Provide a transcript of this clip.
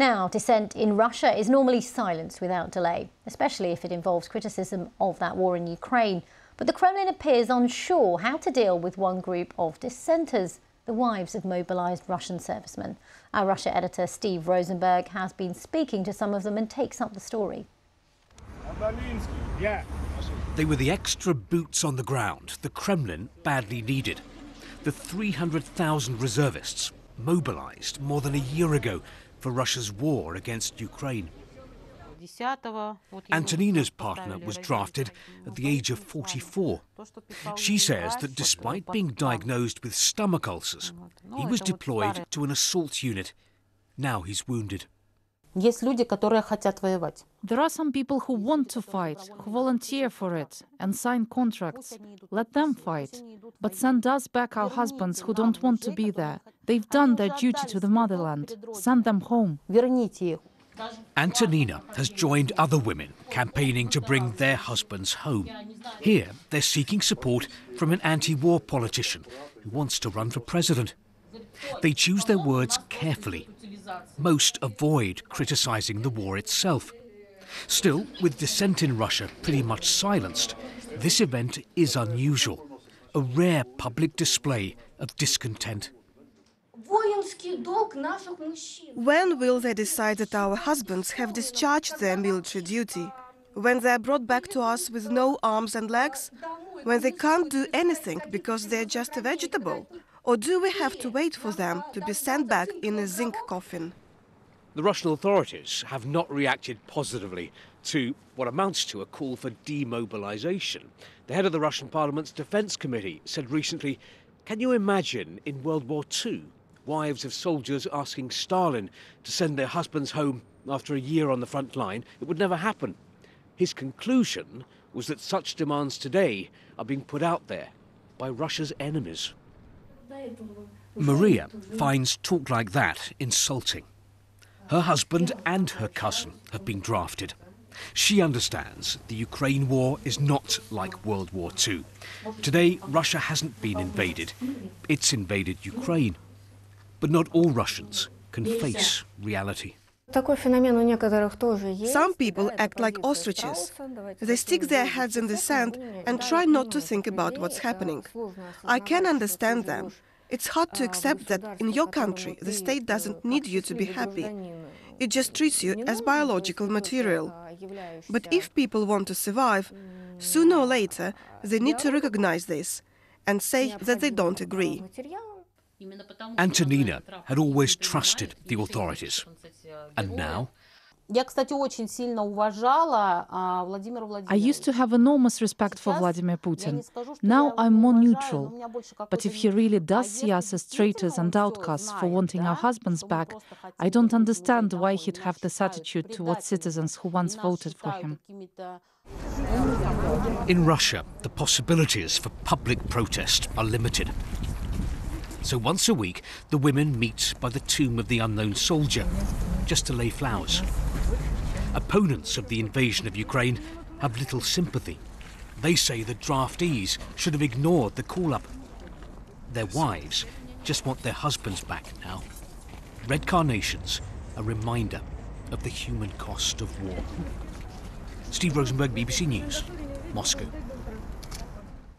Now, dissent in Russia is normally silenced without delay, especially if it involves criticism of that war in Ukraine. But the Kremlin appears unsure how to deal with one group of dissenters, the wives of mobilised Russian servicemen. Our Russia editor Steve Rosenberg has been speaking to some of them and takes up the story. They were the extra boots on the ground the Kremlin badly needed. The 300,000 reservists mobilised more than a year ago for Russia's war against Ukraine. Antonina's partner was drafted at the age of 44. She says that despite being diagnosed with stomach ulcers, he was deployed to an assault unit. Now he's wounded. Есть люди, которые хотят воевать. There are some people who want to fight, who volunteer for it and sign contracts. Let them fight. But send us back our husbands who don't want to be there. They've done their duty to the motherland. Send them home. Верните их. Antonina has joined other women campaigning to bring their husbands home. Here, they're seeking support from an anti war politician who wants to run for president. They choose their words carefully. most avoid criticising the war itself. Still, with dissent in Russia pretty much silenced, this event is unusual, a rare public display of discontent. When will they decide that our husbands have discharged their military duty? When they are brought back to us with no arms and legs? When they can't do anything because they're just a vegetable? Or do we have to wait for them to be sent back in a zinc coffin? The Russian authorities have not reacted positively to what amounts to a call for demobilization. The head of the Russian Parliament's Defense Committee said recently Can you imagine in World War II wives of soldiers asking Stalin to send their husbands home after a year on the front line? It would never happen. His conclusion was that such demands today are being put out there by Russia's enemies. Maria finds talk like that insulting. Her husband and her cousin have been drafted. She understands the Ukraine war is not like World War II. Today, Russia hasn't been invaded, it's invaded Ukraine. But not all Russians can face reality. Some people act like ostriches. They stick their heads in the sand and try not to think about what's happening. I can understand them. It's hard to accept that in your country the state doesn't need you to be happy. It just treats you as biological material. But if people want to survive, sooner or later they need to recognize this and say that they don't agree. Antonina had always trusted the authorities. And now? Я, кстати, очень сильно уважала а, Владимира I used to have enormous respect for Vladimir Putin. Now I'm more neutral. But if he really does see us as traitors and outcasts for wanting our husbands back, I don't understand why he'd have this attitude towards citizens who once voted for him. In Russia, the possibilities for public protest are limited. So once a week, the women meet by the tomb of the unknown soldier, just to lay flowers. Opponents of the invasion of Ukraine have little sympathy. They say the draftees should have ignored the call up. Their wives just want their husbands back now. Red carnations, a reminder of the human cost of war. Steve Rosenberg, BBC News, Moscow.